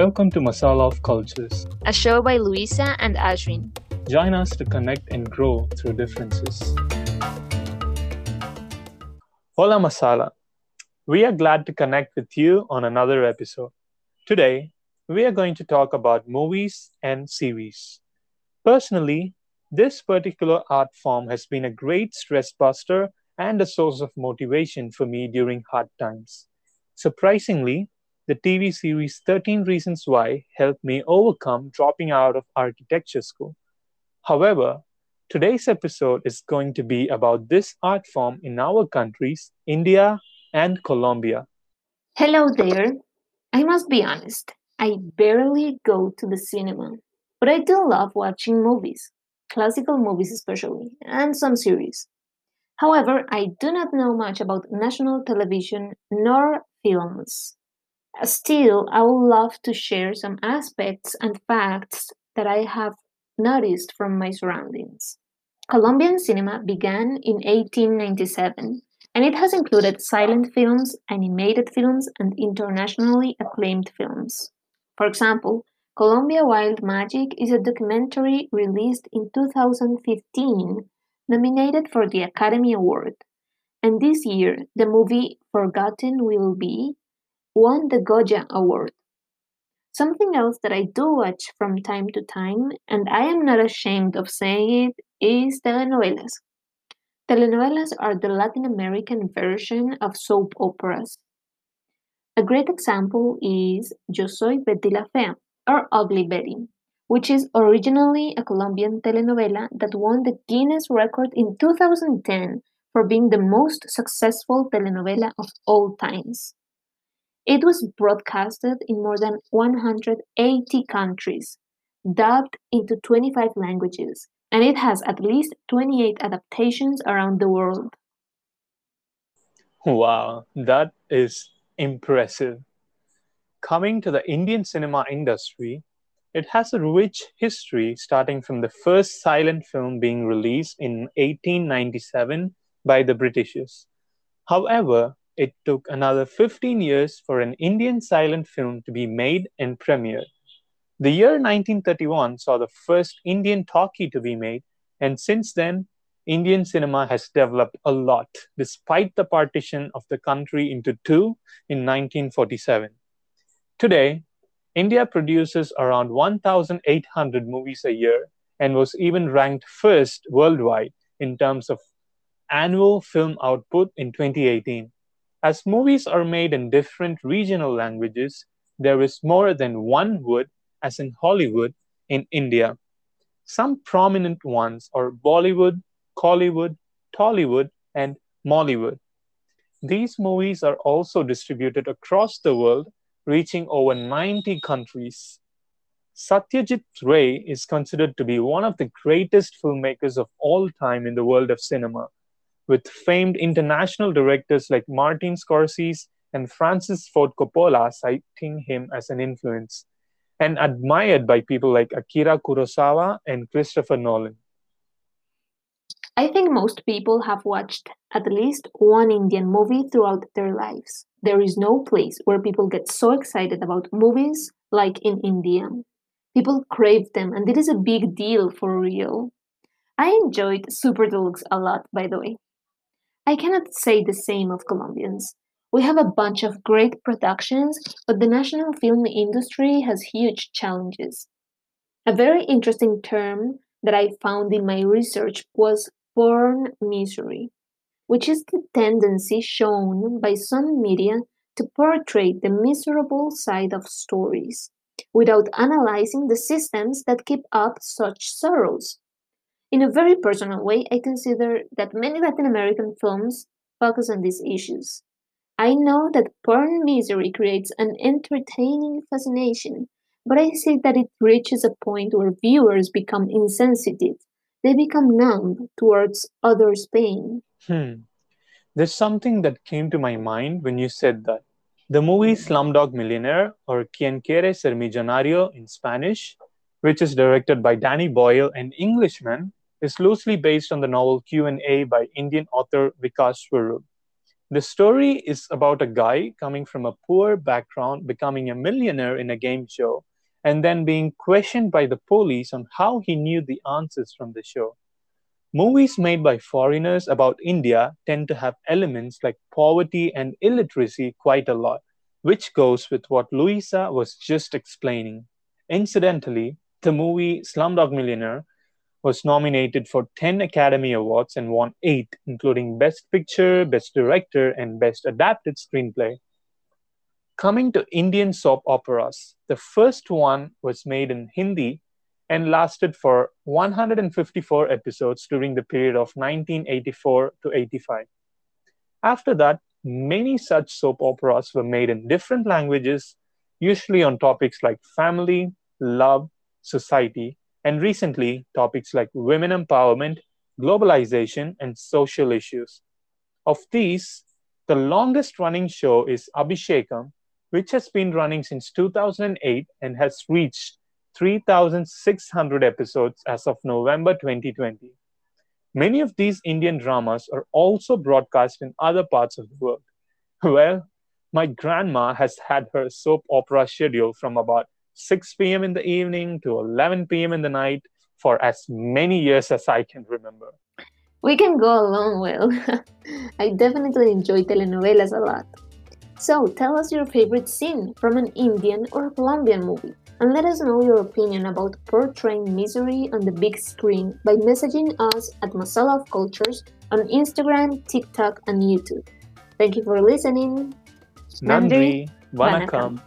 Welcome to Masala of Cultures, a show by Luisa and Ashwin. Join us to connect and grow through differences. Hola Masala. We are glad to connect with you on another episode. Today, we are going to talk about movies and series. Personally, this particular art form has been a great stress buster and a source of motivation for me during hard times. Surprisingly, the TV series 13 Reasons Why helped me overcome dropping out of architecture school. However, today's episode is going to be about this art form in our countries, India and Colombia. Hello there. I must be honest, I barely go to the cinema, but I do love watching movies, classical movies especially, and some series. However, I do not know much about national television nor films. Still, I would love to share some aspects and facts that I have noticed from my surroundings. Colombian cinema began in 1897 and it has included silent films, animated films, and internationally acclaimed films. For example, Colombia Wild Magic is a documentary released in 2015, nominated for the Academy Award. And this year, the movie Forgotten We'll Be won the Goya Award. Something else that I do watch from time to time, and I am not ashamed of saying it, is telenovelas. Telenovelas are the Latin American version of soap operas. A great example is Yo Soy Betty la Fea, or Ugly Betty, which is originally a Colombian telenovela that won the Guinness record in 2010 for being the most successful telenovela of all times. It was broadcasted in more than 180 countries, dubbed into 25 languages, and it has at least 28 adaptations around the world. Wow, that is impressive. Coming to the Indian cinema industry, it has a rich history starting from the first silent film being released in 1897 by the Britishers. However, it took another 15 years for an Indian silent film to be made and premiered. The year 1931 saw the first Indian talkie to be made, and since then, Indian cinema has developed a lot, despite the partition of the country into two in 1947. Today, India produces around 1,800 movies a year and was even ranked first worldwide in terms of annual film output in 2018. As movies are made in different regional languages, there is more than one wood, as in Hollywood, in India. Some prominent ones are Bollywood, Kollywood, Tollywood, and Mollywood. These movies are also distributed across the world, reaching over 90 countries. Satyajit Ray is considered to be one of the greatest filmmakers of all time in the world of cinema with famed international directors like Martin Scorsese and Francis Ford Coppola citing him as an influence, and admired by people like Akira Kurosawa and Christopher Nolan. I think most people have watched at least one Indian movie throughout their lives. There is no place where people get so excited about movies like in India. People crave them, and it is a big deal for real. I enjoyed Super Deluxe a lot, by the way. I cannot say the same of Colombians. We have a bunch of great productions, but the national film industry has huge challenges. A very interesting term that I found in my research was porn misery, which is the tendency shown by some media to portray the miserable side of stories without analyzing the systems that keep up such sorrows. In a very personal way, I consider that many Latin American films focus on these issues. I know that porn misery creates an entertaining fascination, but I see that it reaches a point where viewers become insensitive. They become numb towards others' pain. Hmm. There's something that came to my mind when you said that. The movie Slumdog Millionaire, or Quien Quiere Ser Millonario in Spanish, which is directed by Danny Boyle, an Englishman, is loosely based on the novel Q&A by Indian author Vikas Swarup. The story is about a guy coming from a poor background, becoming a millionaire in a game show, and then being questioned by the police on how he knew the answers from the show. Movies made by foreigners about India tend to have elements like poverty and illiteracy quite a lot, which goes with what Luisa was just explaining. Incidentally, the movie Slumdog Millionaire was nominated for 10 Academy Awards and won 8, including Best Picture, Best Director, and Best Adapted Screenplay. Coming to Indian soap operas, the first one was made in Hindi and lasted for 154 episodes during the period of 1984 to 85. After that, many such soap operas were made in different languages, usually on topics like family, love, society, and recently topics like women empowerment, globalization, and social issues. Of these, the longest running show is Abhishekam, which has been running since 2008 and has reached 3,600 episodes as of November 2020. Many of these Indian dramas are also broadcast in other parts of the world. Well, my grandma has had her soap opera schedule from about 6 p.m. in the evening to 11 p.m. in the night for as many years as I can remember. We can go along well. I definitely enjoy telenovelas a lot. So tell us your favorite scene from an Indian or Colombian movie and let us know your opinion about portraying misery on the big screen by messaging us at Masala of Cultures on Instagram, TikTok, and YouTube. Thank you for listening. Nandri, Vanakam.